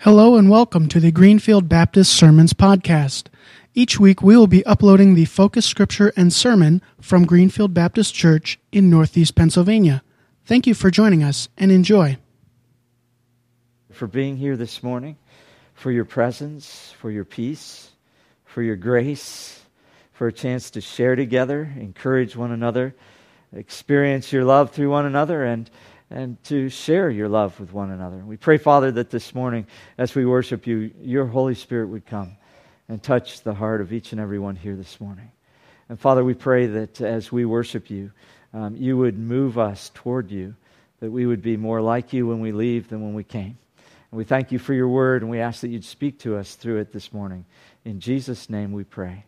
Hello and welcome to the Greenfield Baptist Sermons Podcast. Each week we will be uploading the focus scripture and sermon from Greenfield Baptist Church in Northeast Pennsylvania. Thank you for joining us and enjoy. For being here this morning, for your presence, for your peace, for your grace, for a chance to share together, encourage one another, experience your love through one another, and and to share your love with one another. We pray, Father, that this morning, as we worship you, your Holy Spirit would come and touch the heart of each and every one here this morning. And Father, we pray that as we worship you, um, you would move us toward you, that we would be more like you when we leave than when we came. And we thank you for your word, and we ask that you'd speak to us through it this morning. In Jesus' name we pray.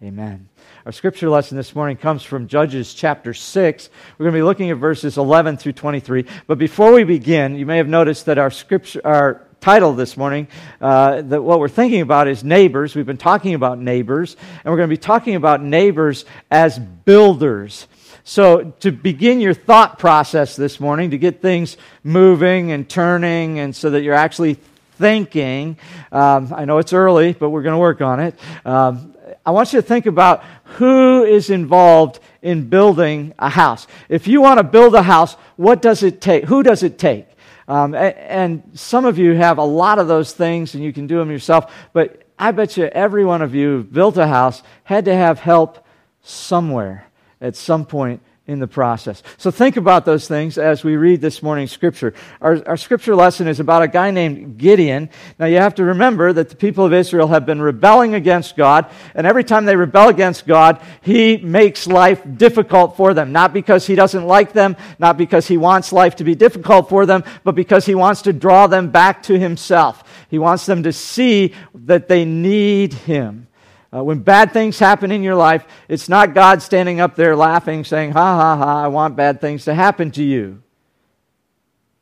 Amen. Our scripture lesson this morning comes from Judges chapter 6. We're going to be looking at verses 11 through 23. But before we begin, you may have noticed that our scripture, our title this morning, uh, that what we're thinking about is neighbors. We've been talking about neighbors, and we're going to be talking about neighbors as builders. So, to begin your thought process this morning, to get things moving and turning, and so that you're actually thinking, um, I know it's early, but we're going to work on it. Um, I want you to think about who is involved in building a house. If you want to build a house, what does it take? Who does it take? Um, and, some of you have a lot of those things and you can do them yourself, but I bet you every one of you who built a house had to have help somewhere at some point in the process. So think about those things as we read this morning's scripture. Our, our, scripture lesson is about a guy named Gideon. Now you have to remember that the people of Israel have been rebelling against God, and every time they rebel against God, he makes life difficult for them. Not because he doesn't like them, not because he wants life to be difficult for them, but because he wants to draw them back to himself. He wants them to see that they need him. Uh, when bad things happen in your life, it's not God standing up there laughing, saying, Ha ha ha, I want bad things to happen to you.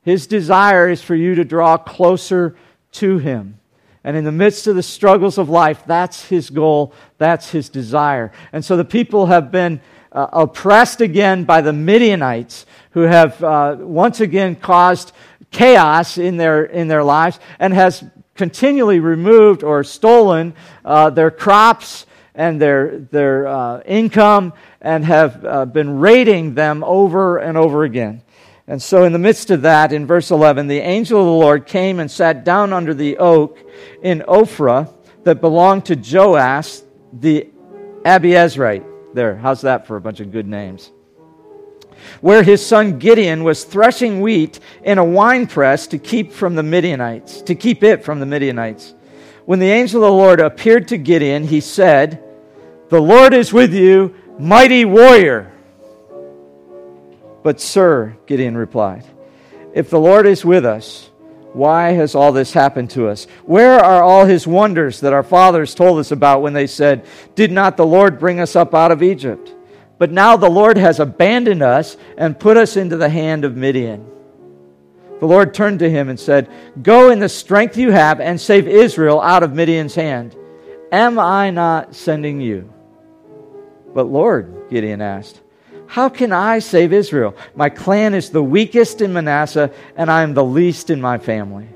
His desire is for you to draw closer to Him. And in the midst of the struggles of life, that's His goal, that's His desire. And so the people have been uh, oppressed again by the Midianites, who have uh, once again caused chaos in their, in their lives and has continually removed or stolen uh, their crops and their, their uh, income and have uh, been raiding them over and over again. And so, in the midst of that, in verse 11, the angel of the Lord came and sat down under the oak in Ophrah that belonged to Joash the Abiezrite. There, how's that for a bunch of good names? Where his son Gideon was threshing wheat in a winepress to keep from the Midianites, to keep it from the Midianites. When the angel of the Lord appeared to Gideon, he said, The Lord is with you, mighty warrior. But, sir, Gideon replied, if the Lord is with us, why has all this happened to us? Where are all his wonders that our fathers told us about when they said, Did not the Lord bring us up out of Egypt? But now the Lord has abandoned us and put us into the hand of Midian. The Lord turned to him and said, Go in the strength you have and save Israel out of Midian's hand. Am I not sending you? But Lord, Gideon asked, How can I save Israel? My clan is the weakest in Manasseh, and I am the least in my family.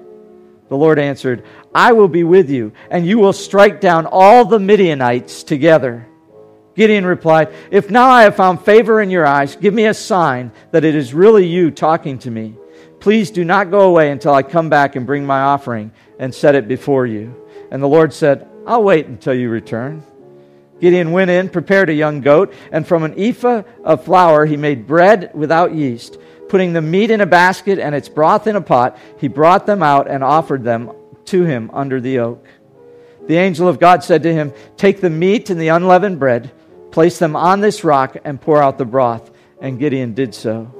The Lord answered, I will be with you, and you will strike down all the Midianites together. Gideon replied, If now I have found favor in your eyes, give me a sign that it is really you talking to me. Please do not go away until I come back and bring my offering and set it before you. And the Lord said, I'll wait until you return. Gideon went in, prepared a young goat, and from an ephah of flour he made bread without yeast. Putting the meat in a basket and its broth in a pot, he brought them out and offered them to him under the oak. The angel of God said to him, Take the meat and the unleavened bread Place them on this rock and pour out the broth. And Gideon did so.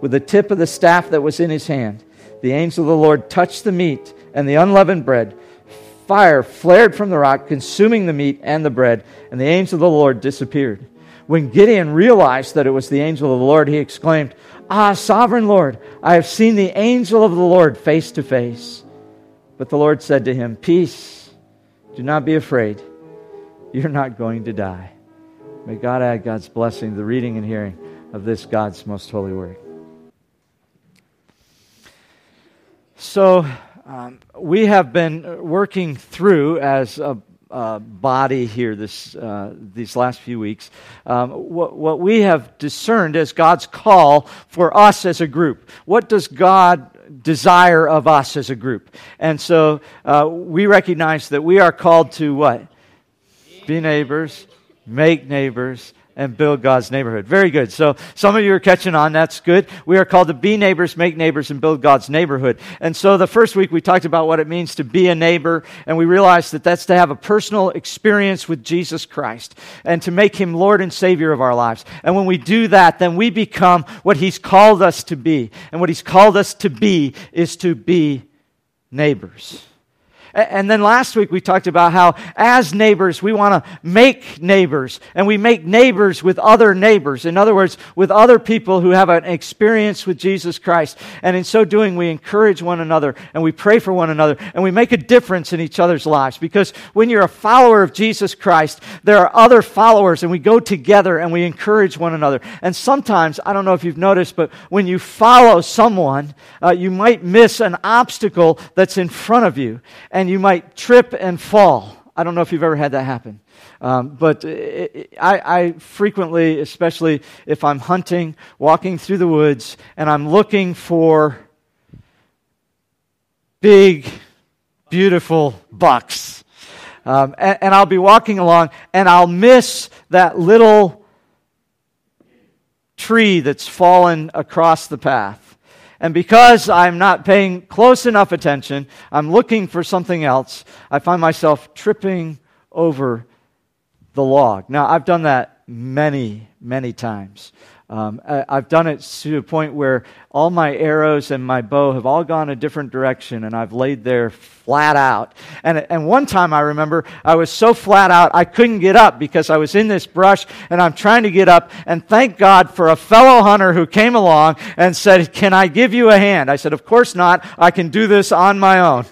With the tip of the staff that was in his hand, the angel of the Lord touched the meat and the unleavened bread. Fire flared from the rock, consuming the meat and the bread, and the angel of the Lord disappeared. When Gideon realized that it was the angel of the Lord, he exclaimed, Ah, sovereign Lord, I have seen the angel of the Lord face to face. But the Lord said to him, Peace, do not be afraid. You're not going to die. May God add God's blessing to the reading and hearing of this God's most holy word. So, Um, we have been working through as a, body here this, uh, these last few weeks um, what, what we have discerned as God's call for us as a group. What does God desire of us as a group? And so uh, we recognize that we are called to what? Be neighbors, make neighbors, and build God's neighborhood. Very good. So some of you are catching on. That's good. We are called to be neighbors, make neighbors, and build God's neighborhood. And so the first week we talked about what it means to be a neighbor, and we realized that that's to have a personal experience with Jesus Christ and to make him Lord and Savior of our lives. And when we do that, then we become what he's called us to be. And what he's called us to be is to be neighbors. And then last week we talked about how, as neighbors, we want to make neighbors, and we make neighbors with other neighbors. In other words, with other people who have an experience with Jesus Christ. And in so doing, we encourage one another, and we pray for one another, and we make a difference in each other's lives. Because when you're a follower of Jesus Christ, there are other followers, and we go together and we encourage one another. And sometimes, I don't know if you've noticed, but when you follow someone, uh, you might miss an obstacle that's in front of you and you might trip and fall. I don't know if you've ever had that happen. Um, but it, it, I, I, frequently, especially if I'm hunting, walking through the woods, and I'm looking for big, beautiful bucks. Um, and, and I'll be walking along, and I'll miss that little tree that's fallen across the path. And because I'm not paying close enough attention, I'm looking for something else, I find myself tripping over the log. Now, I've done that many, many times. Um, I, have done it to a point where all my arrows and my bow have all gone a different direction, and I've laid there flat out. And, and one time I remember I was so flat out I couldn't get up because I was in this brush, and I'm trying to get up. And thank God for a fellow hunter who came along and said, Can I give you a hand? I said, Of course not. I can do this on my own.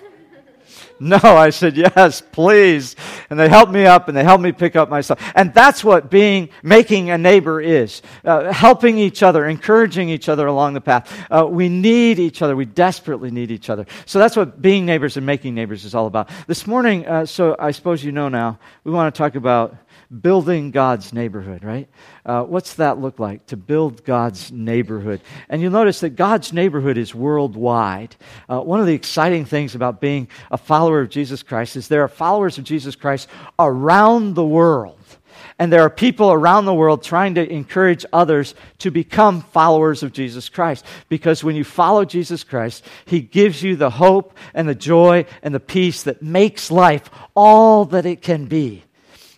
No, I said, yes, please. And they helped me up and they helped me pick up myself. And that's what being, making a neighbor is. Uh, helping each other, encouraging each other along the path. Uh, we need each other. We desperately need each other. So that's what being neighbors and making neighbors is all about. This morning, uh, so I suppose you know now, we want to talk about building God's neighborhood, right? Uh, what's that look like to build God's neighborhood? And you'll notice that God's neighborhood is worldwide. Uh, one of the exciting things about being a follower of Jesus Christ is there are followers of Jesus Christ around the world. And there are people around the world trying to encourage others to become followers of Jesus Christ. Because when you follow Jesus Christ, He gives you the hope and the joy and the peace that makes life all that it can be.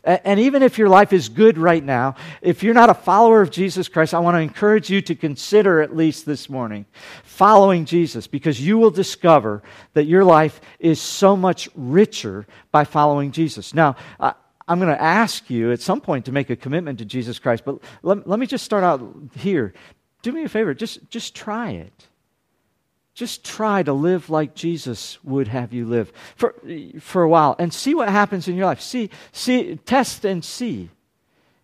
And even if your life is good right now, if you're not a follower of Jesus Christ, I want to encourage you to consider at least this morning following Jesus because you will discover that your life is so much richer by following Jesus. Now, I'm going to ask you at some point to make a commitment to Jesus Christ, but let, let me just start out here. Do me a favor, just, just try it. Just try to live like Jesus would have you live for, for a while and see what happens in your life. See, see, test and see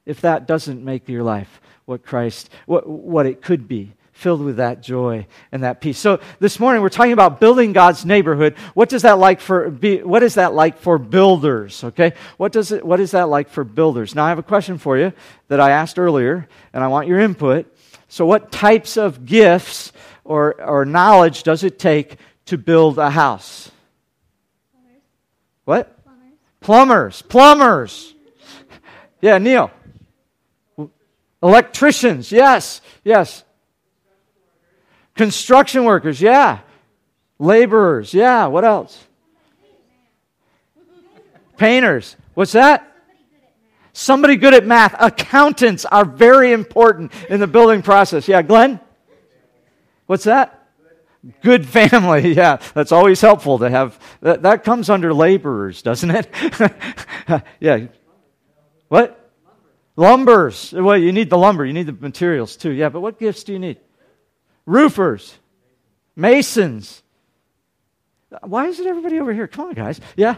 if that doesn't make your life what Christ, what, what it could be, filled with that joy and that peace. So this morning we're talking about building God's neighborhood. What does that like for be, what is that like for builders? Okay? What does it what is that like for builders? Now I have a question for you that I asked earlier and I want your input. So what types of gifts or, or knowledge does it take to build a house? Plumbers. What? Plumbers. Plumbers. Plumbers. Yeah, Neil. Electricians. Yes. Yes. Construction workers. Yeah. Laborers. Yeah. What else? Painters. What's that? Somebody good at math. Accountants are very important in the building process. Yeah, Glenn? What's that? Good family, yeah. That's always helpful to have. That, that comes under laborers, doesn't it? yeah. What? Lumbers. Well, you need the lumber, you need the materials too. Yeah, but what gifts do you need? Roofers, masons. Why is it everybody over here? Come on, guys. Yeah?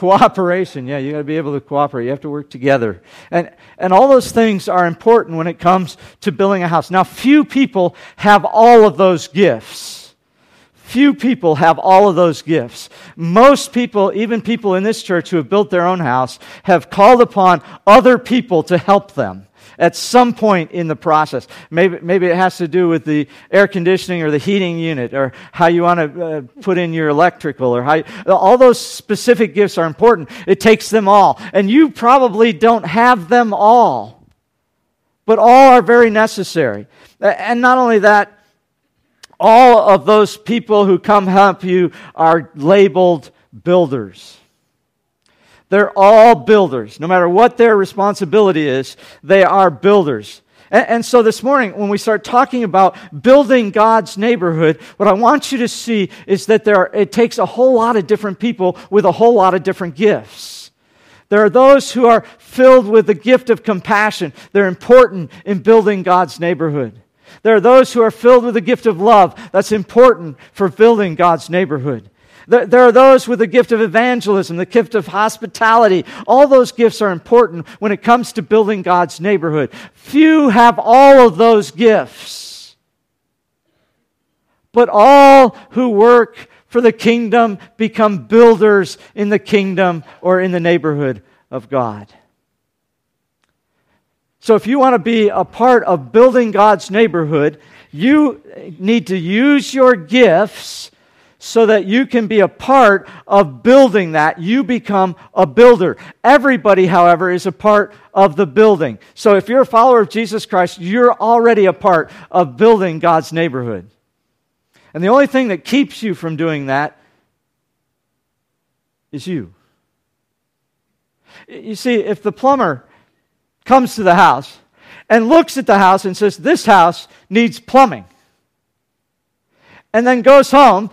Cooperation, yeah, you got to be able to cooperate. You have to work together. And, and all those things are important when it comes to building a house. Now, few people have all of those gifts. Few people have all of those gifts. Most people, even people in this church who have built their own house, have called upon other people to help them at some point in the process. Maybe, maybe it has to do with the air conditioning or the heating unit or how you want to uh, put in your electrical or how you, all those specific gifts are important. It takes them all. And you probably don't have them all, but all are very necessary. And not only that, all of those people who come help you are labeled builders. They're all builders. No matter what their responsibility is, they are builders. And, and, so this morning, when we start talking about building God's neighborhood, what I want you to see is that there are, it takes a whole lot of different people with a whole lot of different gifts. There are those who are filled with the gift of compassion. They're important in building God's neighborhood. There are those who are filled with the gift of love. That's important for building God's neighborhood. There are those with the gift of evangelism, the gift of hospitality. All those gifts are important when it comes to building God's neighborhood. Few have all of those gifts. But all who work for the kingdom become builders in the kingdom or in the neighborhood of God. So if you want to be a part of building God's neighborhood, you need to use your gifts so that you can be a part of building that. You become a builder. Everybody, however, is a part of the building. So if you're a follower of Jesus Christ, you're already a part of building God's neighborhood. And the only thing that keeps you from doing that is you. You see, if the plumber comes to the house and looks at the house and says, This house needs plumbing, and then goes home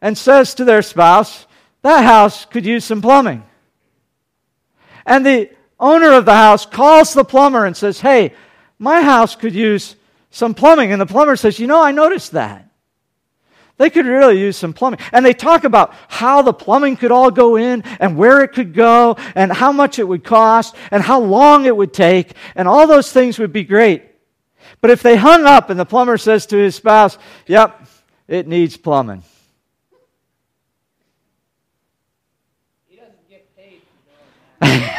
and says to their spouse, That house could use some plumbing. And the owner of the house calls the plumber and says, Hey, my house could use some plumbing. And the plumber says, You know, I noticed that. They could really use some plumbing. And they talk about how the plumbing could all go in and where it could go and how much it would cost and how long it would take. And all those things would be great. But if they hung up and the plumber says to his spouse, Yep, it needs plumbing.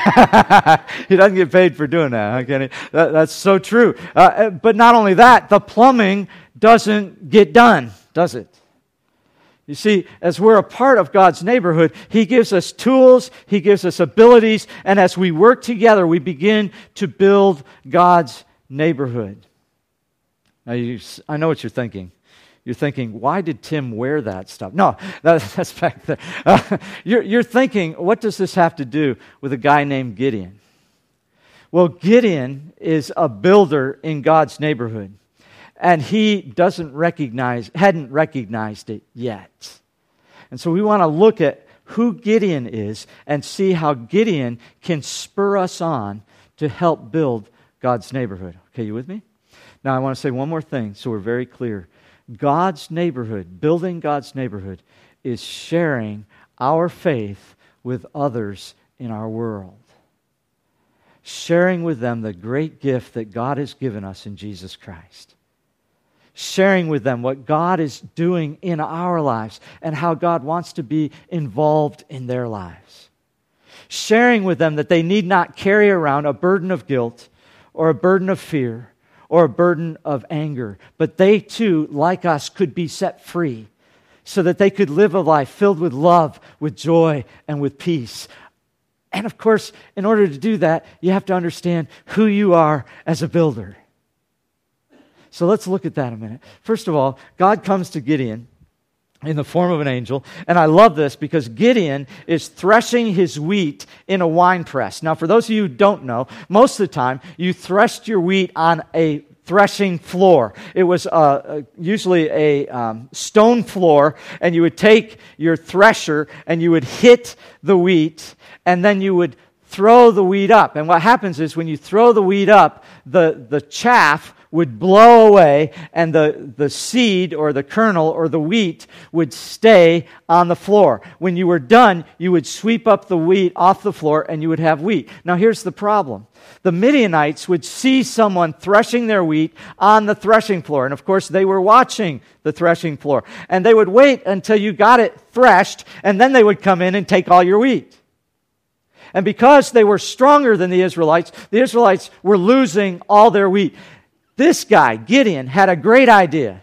he doesn't get paid for doing that, okay? That, that's so true. Uh, uh, but not only that, the plumbing doesn't get done, does it? You see, as we're a part of God's neighborhood, He gives us tools, He gives us abilities, and as we work together, we begin to build God's neighborhood. Now, you, I know what you're thinking. You're thinking, why did Tim wear that stuff? No, that, that's back there. Uh, you're, you're thinking, what does this have to do with a guy named Gideon? Well, Gideon is a builder in God's neighborhood, and he doesn't recognize, hadn't recognized it yet. And so we want to look at who Gideon is and see how Gideon can spur us on to help build God's neighborhood. Okay, you with me? Now, I want to say one more thing so we're very clear. God's neighborhood, building God's neighborhood, is sharing our faith with others in our world. Sharing with them the great gift that God has given us in Jesus Christ. Sharing with them what God is doing in our lives and how God wants to be involved in their lives. Sharing with them that they need not carry around a burden of guilt or a burden of fear or a burden of anger. But they too, like us, could be set free so that they could live a life filled with love, with joy, and with peace. And of course, in order to do that, you have to understand who you are as a builder. So let's look at that a minute. First of all, God comes to Gideon in the form of an angel. And I love this because Gideon is threshing his wheat in a wine press. Now, for those of you who don't know, most of the time you threshed your wheat on a threshing floor. It was uh, uh, usually a um, stone floor, and you would take your thresher and you would hit the wheat, and then you would throw the wheat up. And what happens is when you throw the wheat up, the, the chaff would blow away and the, the seed or the kernel or the wheat would stay on the floor. When you were done, you would sweep up the wheat off the floor and you would have wheat. Now, here's the problem the Midianites would see someone threshing their wheat on the threshing floor. And of course, they were watching the threshing floor. And they would wait until you got it threshed, and then they would come in and take all your wheat. And because they were stronger than the Israelites, the Israelites were losing all their wheat. This guy, Gideon, had a great idea.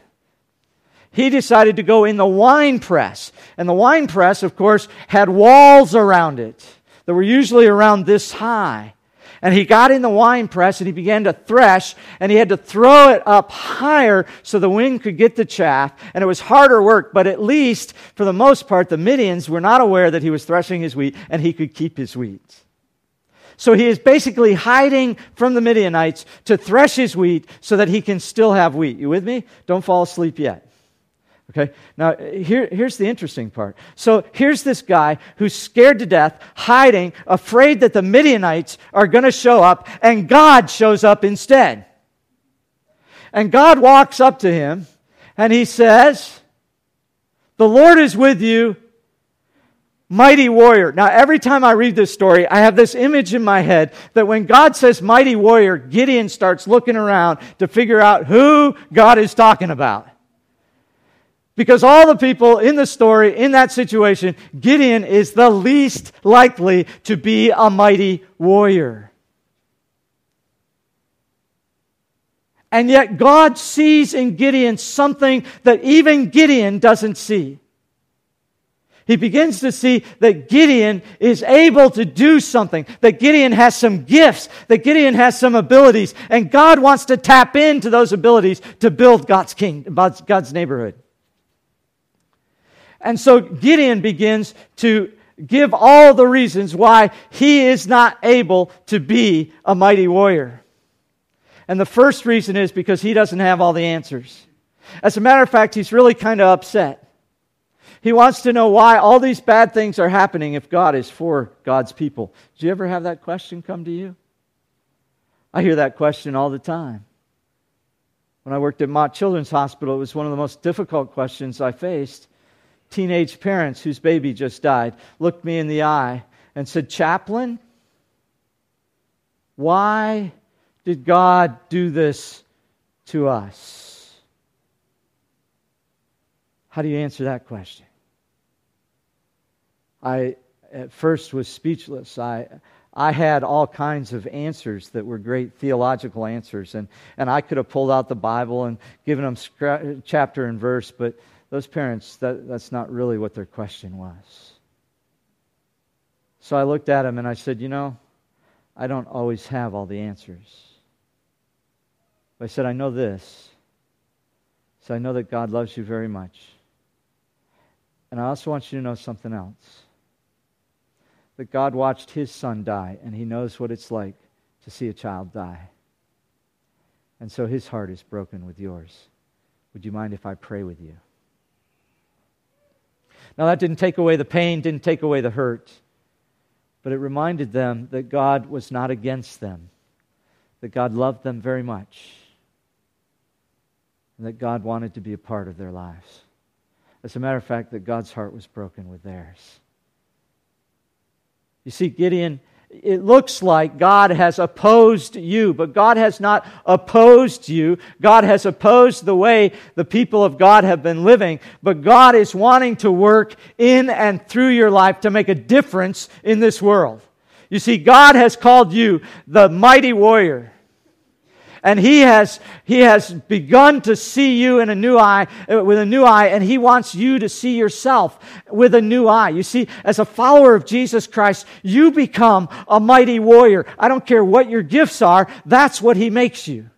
He decided to go in the wine press. And the wine press, of course, had walls around it that were usually around this high. And he got in the wine press and he began to thresh, and he had to throw it up higher so the wind could get the chaff. And it was harder work, but at least, for the most part, the Midians were not aware that he was threshing his wheat and he could keep his wheat. So he is basically hiding from the Midianites to thresh his wheat so that he can still have wheat. You with me? Don't fall asleep yet. Okay? Now, here, here's the interesting part. So here's this guy who's scared to death, hiding, afraid that the Midianites are going to show up, and God shows up instead. And God walks up to him and he says, The Lord is with you, mighty warrior. Now, every time I read this story, I have this image in my head that when God says mighty warrior, Gideon starts looking around to figure out who God is talking about. Because all the people in the story, in that situation, Gideon is the least likely to be a mighty warrior. And yet God sees in Gideon something that even Gideon doesn't see he begins to see that Gideon is able to do something, that Gideon has some gifts, that Gideon has some abilities, and God wants to tap into those abilities to build God's kingdom, God's neighborhood. And so Gideon begins to give all the reasons why he is not able to be a mighty warrior. And the first reason is because he doesn't have all the answers. As a matter of fact, he's really kind of upset. He wants to know why all these bad things are happening if God is for God's people. Do you ever have that question come to you? I hear that question all the time. When I worked at Mott Children's Hospital, it was one of the most difficult questions I faced. Teenage parents whose baby just died looked me in the eye and said, Chaplain, why did God do this to us? How do you answer that question? I at first was speechless. I, I had all kinds of answers that were great theological answers, and, and I could have pulled out the Bible and given them scra- chapter and verse, but those parents, that, that's not really what their question was. So I looked at him and I said, You know, I don't always have all the answers. But I said, I know this. So I know that God loves you very much. And I also want you to know something else that God watched his son die, and he knows what it's like to see a child die. And so his heart is broken with yours. Would you mind if I pray with you? Now, that didn't take away the pain, didn't take away the hurt, but it reminded them that God was not against them, that God loved them very much, and that God wanted to be a part of their lives. As a matter of fact, that God's heart was broken with theirs. You see, Gideon, it looks like God has opposed you, but God has not opposed you. God has opposed the way the people of God have been living, but God is wanting to work in and through your life to make a difference in this world. You see, God has called you the mighty warrior and he has, he has begun to see you in a new eye, uh, with a new eye, and he wants you to see yourself with a new eye. You see, as a follower of Jesus Christ, you become a mighty warrior. I don't care what your gifts are, that's what he makes you.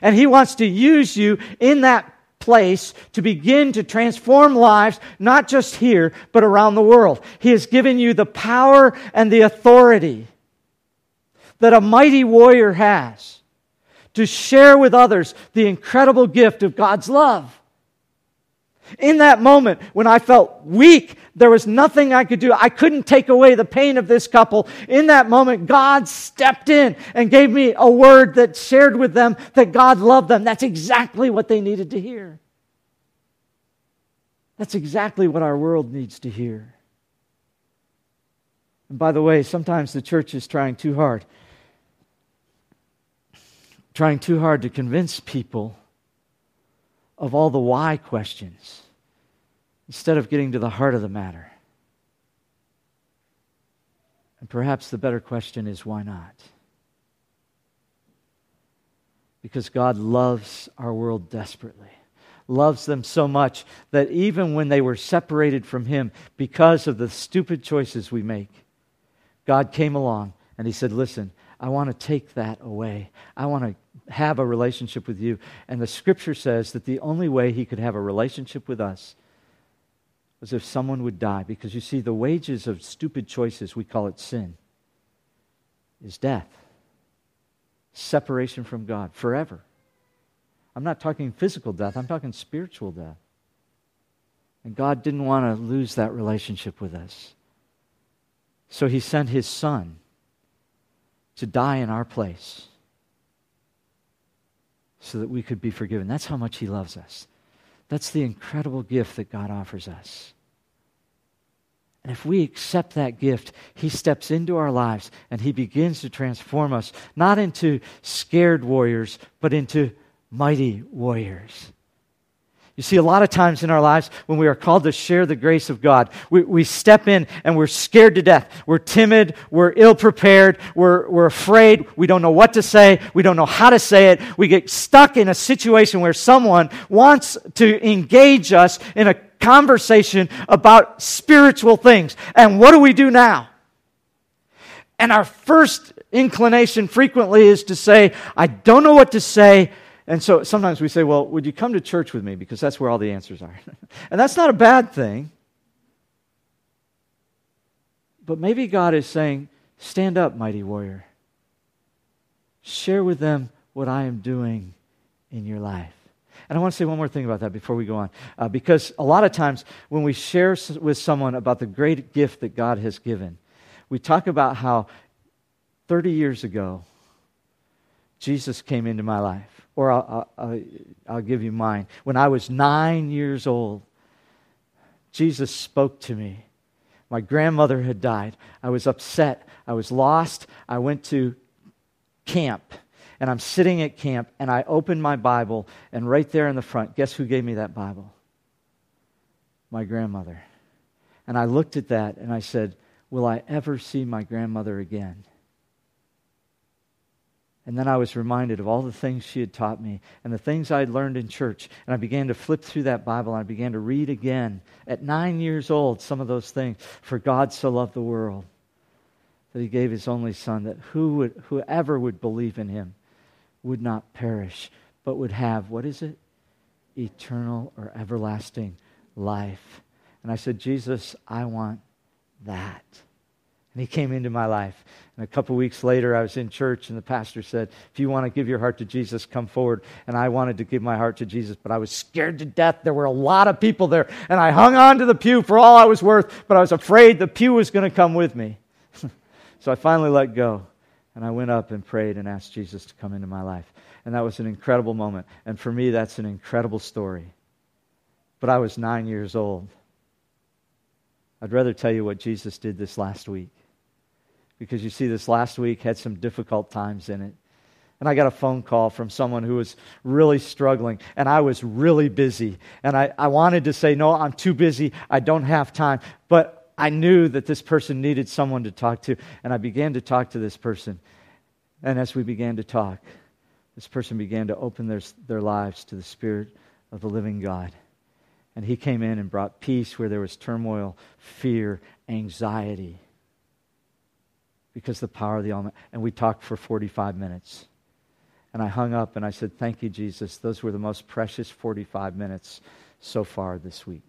And he wants to use you in that place to begin to transform lives, not just here, but around the world. He has given you the power and the authority that a mighty warrior has to share with others the incredible gift of God's love. In that moment, when I felt weak, there was nothing I could do. I couldn't take away the pain of this couple. In that moment, God stepped in and gave me a word that shared with them that God loved them. That's exactly what they needed to hear. That's exactly what our world needs to hear. And by the way, sometimes the church is trying too hard, trying too hard to convince people of all the why questions instead of getting to the heart of the matter. And perhaps the better question is why not? Because God loves our world desperately, loves them so much that even when they were separated from Him because of the stupid choices we make, God came along and He said, Listen, I want to take that away. I want to have a relationship with you. And the scripture says that the only way he could have a relationship with us was if someone would die. Because you see, the wages of stupid choices, we call it sin, is death, separation from God forever. I'm not talking physical death, I'm talking spiritual death. And God didn't want to lose that relationship with us. So he sent his son to die in our place so that we could be forgiven. That's how much He loves us. That's the incredible gift that God offers us. And if we accept that gift, He steps into our lives and He begins to transform us, not into scared warriors, but into mighty warriors. You see, a lot of times in our lives, when we are called to share the grace of God, we, we step in and we're scared to death. We're timid. We're ill prepared. We're, we're afraid. We don't know what to say. We don't know how to say it. We get stuck in a situation where someone wants to engage us in a conversation about spiritual things. And what do we do now? And our first inclination frequently is to say, I don't know what to say. And so sometimes we say, well, would you come to church with me? Because that's where all the answers are. and that's not a bad thing. But maybe God is saying, stand up, mighty warrior. Share with them what I am doing in your life. And I want to say one more thing about that before we go on. Uh, because a lot of times when we share with someone about the great gift that God has given, we talk about how 30 years ago, Jesus came into my life or I'll, I'll, I'll, give you mine. When I was nine years old, Jesus spoke to me. My grandmother had died. I was upset. I was lost. I went to camp, and I'm sitting at camp, and I opened my Bible, and right there in the front, guess who gave me that Bible? My grandmother. And I looked at that, and I said, Will I ever see my grandmother again? And then I was reminded of all the things she had taught me and the things I had learned in church. And I began to flip through that Bible and I began to read again at nine years old some of those things. For God so loved the world that he gave his only son, that who would, whoever would believe in him would not perish, but would have, what is it? Eternal or everlasting life. And I said, Jesus, I want that. And he came into my life. And a couple weeks later, I was in church, and the pastor said, If you want to give your heart to Jesus, come forward. And I wanted to give my heart to Jesus, but I was scared to death. There were a lot of people there. And I hung on to the pew for all I was worth, but I was afraid the pew was going to come with me. so I finally let go. And I went up and prayed and asked Jesus to come into my life. And that was an incredible moment. And for me, that's an incredible story. But I was nine years old. I'd rather tell you what Jesus did this last week because you see, this last week had some difficult times in it. And I got a phone call from someone who was really struggling, and I was really busy. And I, I wanted to say, No, I'm too busy. I don't have time. But I knew that this person needed someone to talk to. And I began to talk to this person. And as we began to talk, this person began to open their, their lives to the Spirit of the living God. And he came in and brought peace where there was turmoil, fear, anxiety because the power of the Almighty. And we talked for 45 minutes. And I hung up and I said, Thank you, Jesus. Those were the most precious 45 minutes so far this week.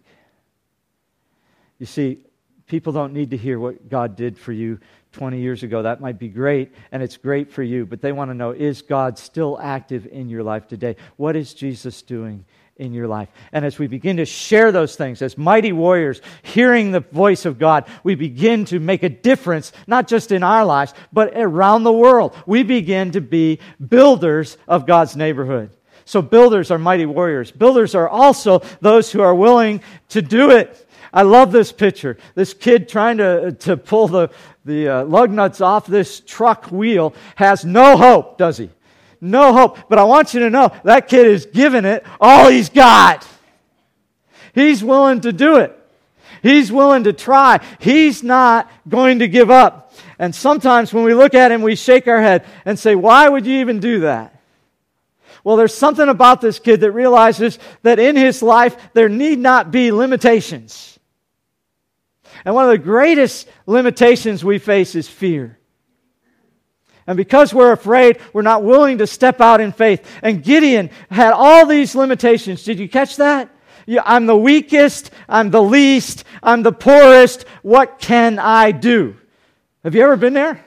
You see, people don't need to hear what God did for you 20 years ago. That might be great, and it's great for you, but they want to know is God still active in your life today? What is Jesus doing in your life. And as we begin to share those things as mighty warriors, hearing the voice of God, we begin to make a difference, not just in our lives, but around the world. We begin to be builders of God's neighborhood. So, builders are mighty warriors. Builders are also those who are willing to do it. I love this picture. This kid trying to, to pull the, the uh, lug nuts off this truck wheel has no hope, does he? No hope. But I want you to know that kid is giving it all he's got. He's willing to do it. He's willing to try. He's not going to give up. And sometimes when we look at him, we shake our head and say, Why would you even do that? Well, there's something about this kid that realizes that in his life there need not be limitations. And one of the greatest limitations we face is fear. And because we're afraid, we're not willing to step out in faith. And Gideon had all these limitations. Did you catch that? I'm the weakest. I'm the least. I'm the poorest. What can I do? Have you ever been there?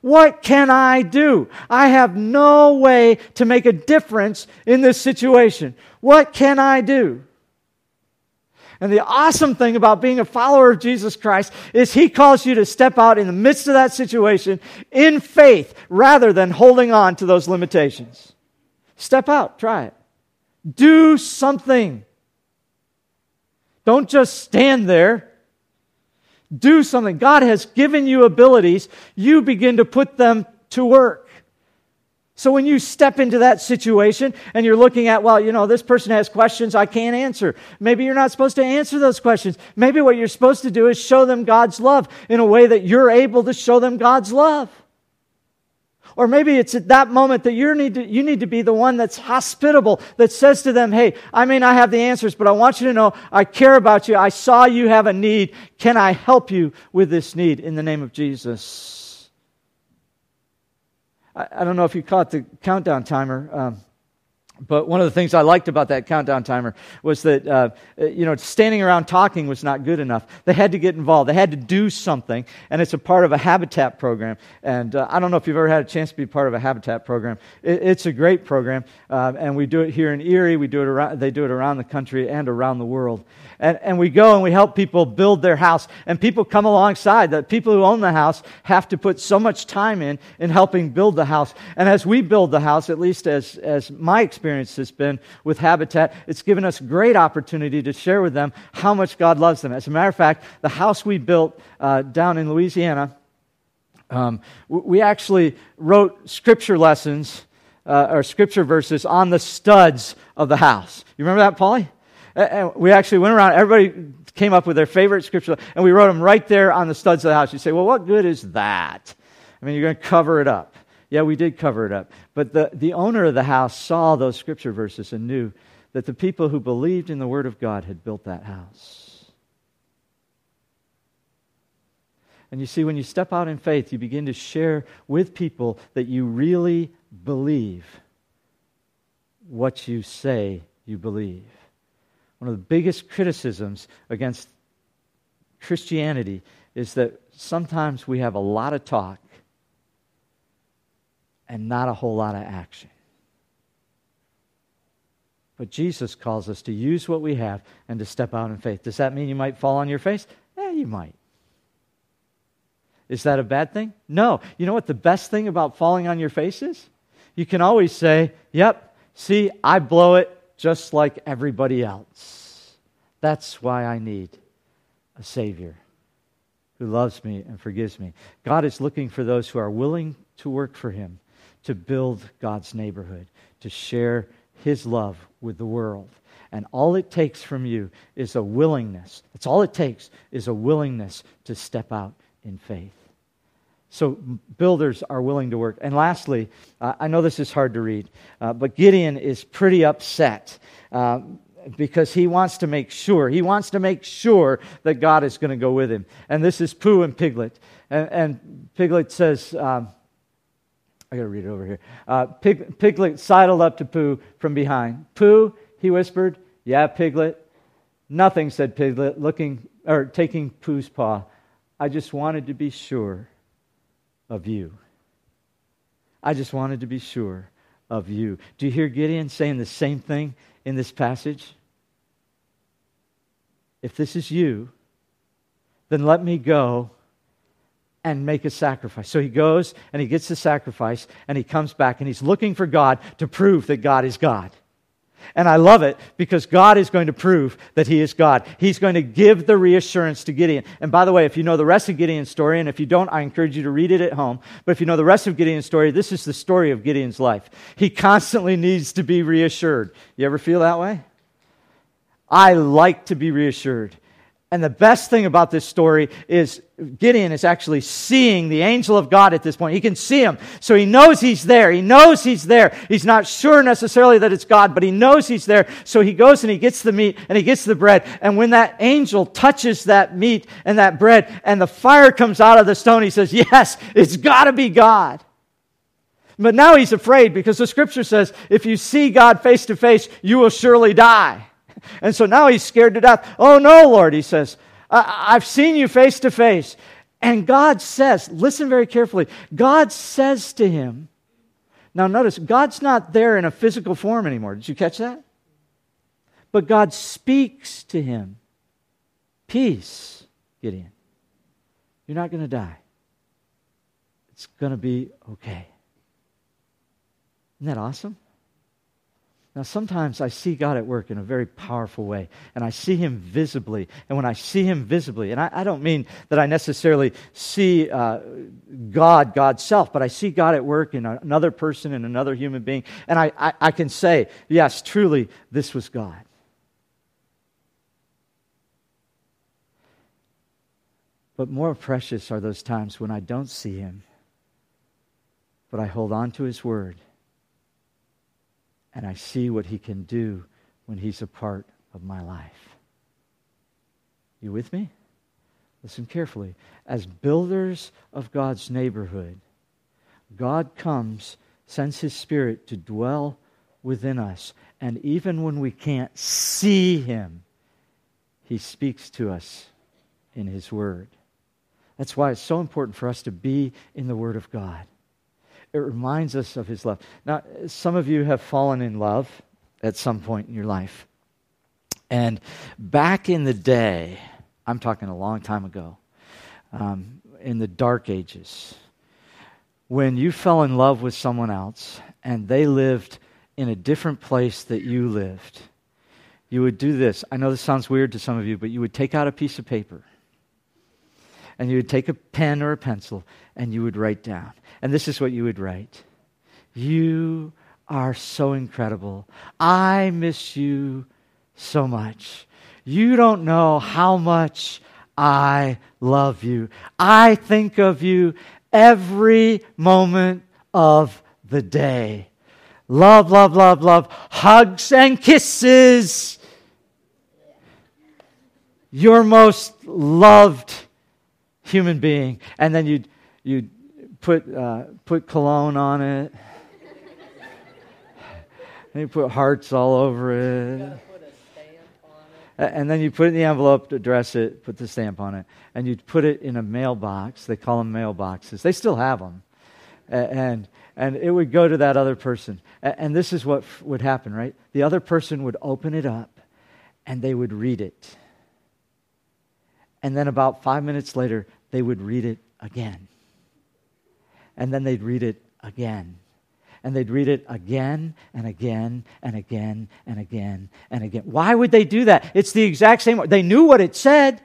What can I do? I have no way to make a difference in this situation. What can I do? And the awesome thing about being a follower of Jesus Christ is he calls you to step out in the midst of that situation in faith rather than holding on to those limitations. Step out, try it. Do something. Don't just stand there. Do something. God has given you abilities. You begin to put them to work. So when you step into that situation and you're looking at, well, you know, this person has questions I can't answer. Maybe you're not supposed to answer those questions. Maybe what you're supposed to do is show them God's love in a way that you're able to show them God's love. Or maybe it's at that moment that you need, to, you need to be the one that's hospitable, that says to them, Hey, I may not have the answers, but I want you to know I care about you. I saw you have a need. Can I help you with this need in the name of Jesus? I, I don't know if you caught the countdown timer. Um, but one of the things I liked about that countdown timer was that, uh, you know, standing around talking was not good enough. They had to get involved. They had to do something. And it's a part of a habitat program. And uh, I don't know if you've ever had a chance to be part of a habitat program. It, it's a great program. Uh, and we do it here in Erie. We do it around, they do it around the country and around the world. And, and we go and we help people build their house. And people come alongside. The people who own the house have to put so much time in in helping build the house. And as we build the house, at least as, as my experience has been with Habitat, it's given us great opportunity to share with them how much God loves them. As a matter of fact, the house we built uh, down in Louisiana, um, we actually wrote scripture lessons uh, or scripture verses on the studs of the house. You remember that, Polly? And we actually went around, everybody came up with their favorite scripture, and we wrote them right there on the studs of the house. You say, well, what good is that? I mean, you're going to cover it up. Yeah, we did cover it up. But the, the owner of the house saw those scripture verses and knew that the people who believed in the Word of God had built that house. And you see, when you step out in faith, you begin to share with people that you really believe what you say you believe. One of the biggest criticisms against Christianity is that sometimes we have a lot of talk and not a whole lot of action. But Jesus calls us to use what we have and to step out in faith. Does that mean you might fall on your face? Yeah, you might. Is that a bad thing? No. You know what the best thing about falling on your face is? You can always say, Yep, see, I blow it just like everybody else. That's why I need a Savior who loves me and forgives me. God is looking for those who are willing to work for Him, to build God's neighborhood, to share His love with the world. And all it takes from you is a willingness. That's all it takes is a willingness to step out in faith. So builders are willing to work. And lastly, uh, I know this is hard to read, uh, but Gideon is pretty upset. Uh, because he wants to make sure. He wants to make sure that God is going to go with him. And this is Pooh and Piglet. And, and Piglet says, um, I got to read it over here. Uh, Pig, Piglet sidled up to Pooh from behind. Pooh, he whispered, Yeah, Piglet. Nothing, said Piglet, looking or taking Pooh's paw. I just wanted to be sure of you. I just wanted to be sure of you. Do you hear Gideon saying the same thing in this passage? If this is you, then let me go and make a sacrifice. So he goes and he gets the sacrifice and he comes back and he's looking for God to prove that God is God. And I love it because God is going to prove that He is God. He's going to give the reassurance to Gideon. And by the way, if you know the rest of Gideon's story, and if you don't, I encourage you to read it at home. But if you know the rest of Gideon's story, this is the story of Gideon's life. He constantly needs to be reassured. You ever feel that way? I like to be reassured. And the best thing about this story is Gideon is actually seeing the angel of God at this point. He can see him. So he knows he's there. He knows he's there. He's not sure necessarily that it's God, but he knows he's there. So he goes and he gets the meat and he gets the bread. And when that angel touches that meat and that bread and the fire comes out of the stone, he says, Yes, it's got to be God. But now he's afraid because the scripture says, if you see God face to face, you will surely die. And so now he's scared to death. Oh, no, Lord, he says, I- have seen you face to face. And God says, listen very carefully, God says to him, now notice, God's not there in a physical form anymore. Did you catch that? But God speaks to him Peace, Gideon. You're not going to die. It's going to be okay. Isn't that awesome? Now, sometimes I see God at work in a very powerful way, and I see Him visibly. And when I see Him visibly, and I, I don't mean that I necessarily see uh, God, God's self, but I see God at work in another person, in another human being, and I, I, I can say, yes, truly, this was God. But more precious are those times when I don't see Him, but I hold on to His Word and I see what he can do when he's a part of my life. You with me? Listen carefully. As builders of God's neighborhood, God comes, sends his spirit to dwell within us. And even when we can't see him, he speaks to us in his word. That's why it's so important for us to be in the word of God. It reminds us of his love. Now, some of you have fallen in love at some point in your life. And back in the day, I'm talking a long time ago, um, in the dark ages, when you fell in love with someone else and they lived in a different place that you lived, you would do this. I know this sounds weird to some of you, but you would take out a piece of paper and you would take a pen or a pencil and you would write down. And this is what you would write You are so incredible. I miss you so much. You don't know how much I love you. I think of you every moment of the day. Love, love, love, love. Hugs and kisses. Your most loved human being. And then you'd, you'd put, uh, put cologne on it. and you put hearts all over it. And then you put it in the envelope, address it, put the stamp on it, and you'd put it in a mailbox. They call them mailboxes. They still have them. And, and it would go to that other person. And this is what would happen, right? The other person would open it up and they would read it. And then about five minutes later, they would read it again. And then they'd read it again. And they'd read it again and again and again and again and again. Why would they do that? It's the exact same. They knew what it said.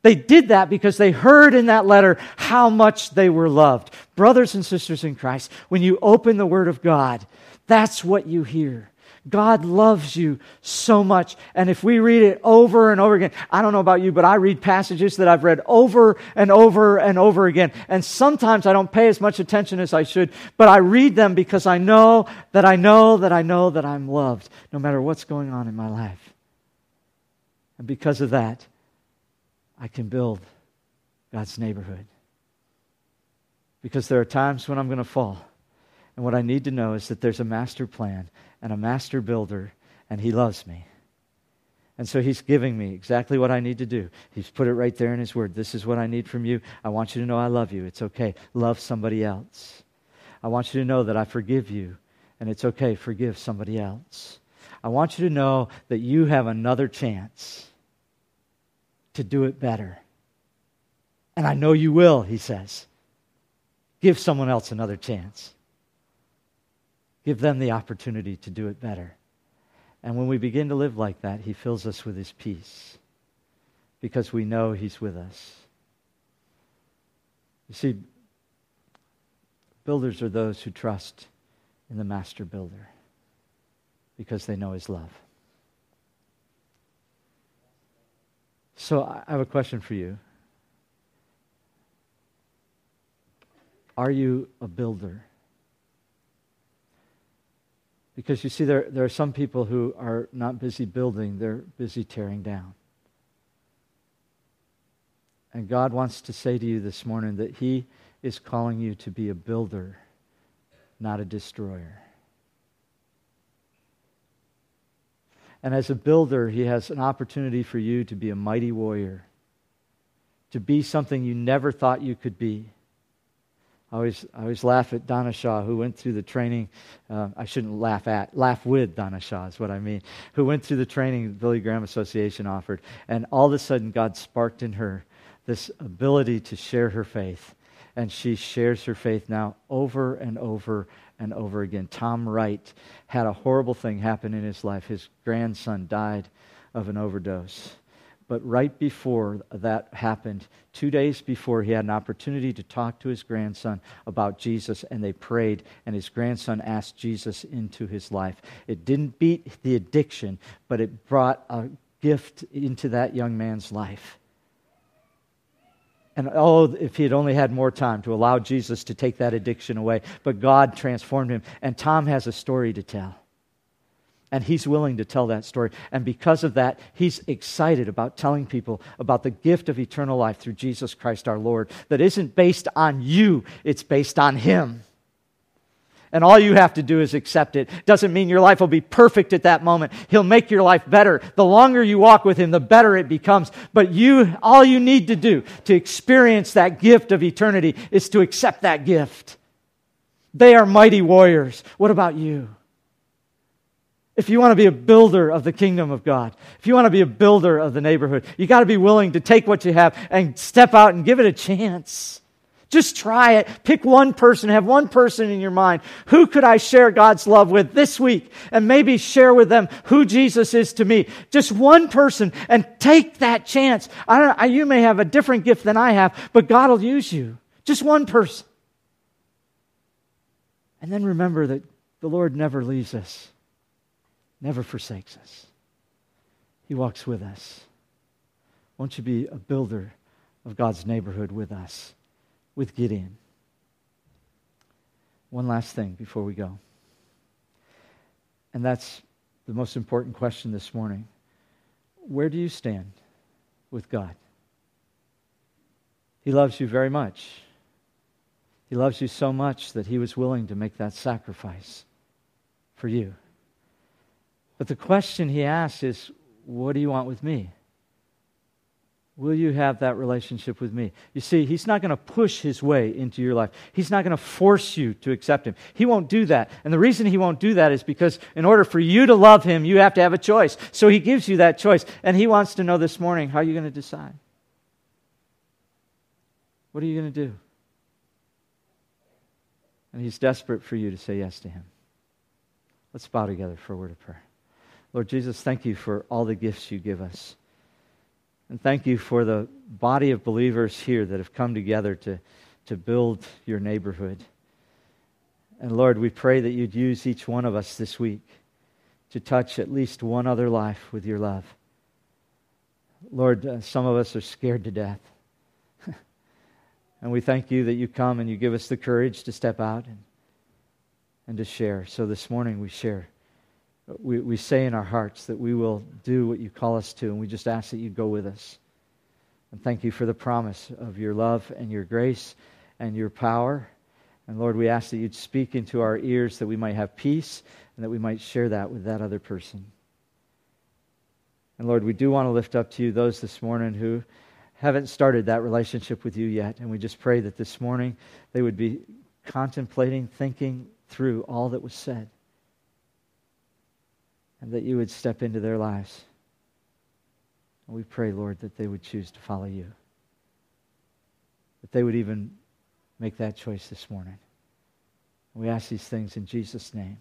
They did that because they heard in that letter how much they were loved. Brothers and sisters in Christ, when you open the Word of God, that's what you hear. God loves you so much. And if we read it over and over again, I don't know about you, but I read passages that I've read over and over and over again. And sometimes I don't pay as much attention as I should, but I read them because I know that I know that I know that I'm loved no matter what's going on in my life. And because of that, I can build God's neighborhood. Because there are times when I'm going to fall. And what I need to know is that there's a master plan and a master builder, and He loves me. And so He's giving me exactly what I need to do. He's put it right there in His Word. This is what I need from you. I want you to know I love you. It's okay. Love somebody else. I want you to know that I forgive you, and it's okay. Forgive somebody else. I want you to know that you have another chance to do it better. And I know you will, he says. Give someone else another chance. Give them the opportunity to do it better. And when we begin to live like that, he fills us with his peace because we know he's with us. You see, builders are those who trust in the master builder because they know his love. So I have a question for you. Are you a builder? Because you see, there, there are some people who are not busy building, they're busy tearing down. And God wants to say to you this morning that He is calling you to be a builder, not a destroyer. And as a builder, He has an opportunity for you to be a mighty warrior, to be something you never thought you could be. I always, I always laugh at Donna Shaw, who went through the training. Uh, I shouldn't laugh at, laugh with Donna Shaw is what I mean. Who went through the training the Billy Graham Association offered, and all of a sudden God sparked in her this ability to share her faith, and she shares her faith now over and over and over again. Tom Wright had a horrible thing happen in his life. His grandson died of an overdose. But right before that happened, two days before, he had an opportunity to talk to his grandson about Jesus, and they prayed, and his grandson asked Jesus into his life. It didn't beat the addiction, but it brought a gift into that young man's life. And oh, if he had only had more time to allow Jesus to take that addiction away. But God transformed him. And Tom has a story to tell. And he's willing to tell that story. And because of that, he's excited about telling people about the gift of eternal life through Jesus Christ our Lord that isn't based on you, it's based on him. And all you have to do is accept it. Doesn't mean your life will be perfect at that moment. He'll make your life better. The longer you walk with him, the better it becomes. But you, all you need to do to experience that gift of eternity is to accept that gift. They are mighty warriors. What about you? If you want to be a builder of the kingdom of God, if you want to be a builder of the neighborhood, you got to be willing to take what you have and step out and give it a chance. Just try it. Pick one person, have one person in your mind. Who could I share God's love with this week? And maybe share with them who Jesus is to me. Just one person and take that chance. I don't know, you may have a different gift than I have, but God will use you. Just one person. And then remember that the Lord never leaves us never forsakes us. He walks with us. Won't you be a builder of God's neighborhood with us, with Gideon? One last thing before we go. And that's the most important question this morning. Where do you stand with God? He loves you very much. He loves you so much that he was willing to make that sacrifice for you. But the question he asks is, What do you want with me? Will you have that relationship with me? You see, he's not going to push his way into your life. He's not going to force you to accept him. He won't do that. And the reason he won't do that is because in order for you to love him, you have to have a choice. So he gives you that choice. And he wants to know this morning how are you going to decide? What are you going to do? And he's desperate for you to say yes to him. Let's bow together for a word of prayer. Lord Jesus, thank you for all the gifts you give us. And thank you for the body of believers here that have come together to, to build your neighborhood. And Lord, we pray that you'd use each one of us this week to touch at least one other life with your love. Lord, uh, some of us are scared to death. and we thank you that you come and you give us the courage to step out and, and to share. So this morning we share we, we say in our hearts that we will do what you call us to, and we just ask that you go with us. And thank you for the promise of your love and your grace and your power. And Lord, we ask that you'd speak into our ears that we might have peace and that we might share that with that other person. And Lord, we do want to lift up to you those this morning who haven't started that relationship with you yet. And we just pray that this morning they would be contemplating, thinking through all that was said and that you would step into their lives. And we pray, Lord, that they would choose to follow you, that they would even make that choice this morning. We ask these things in Jesus' name.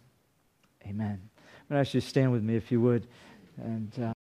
Amen. I'm going to ask you to stand with me if you would. And. Uh,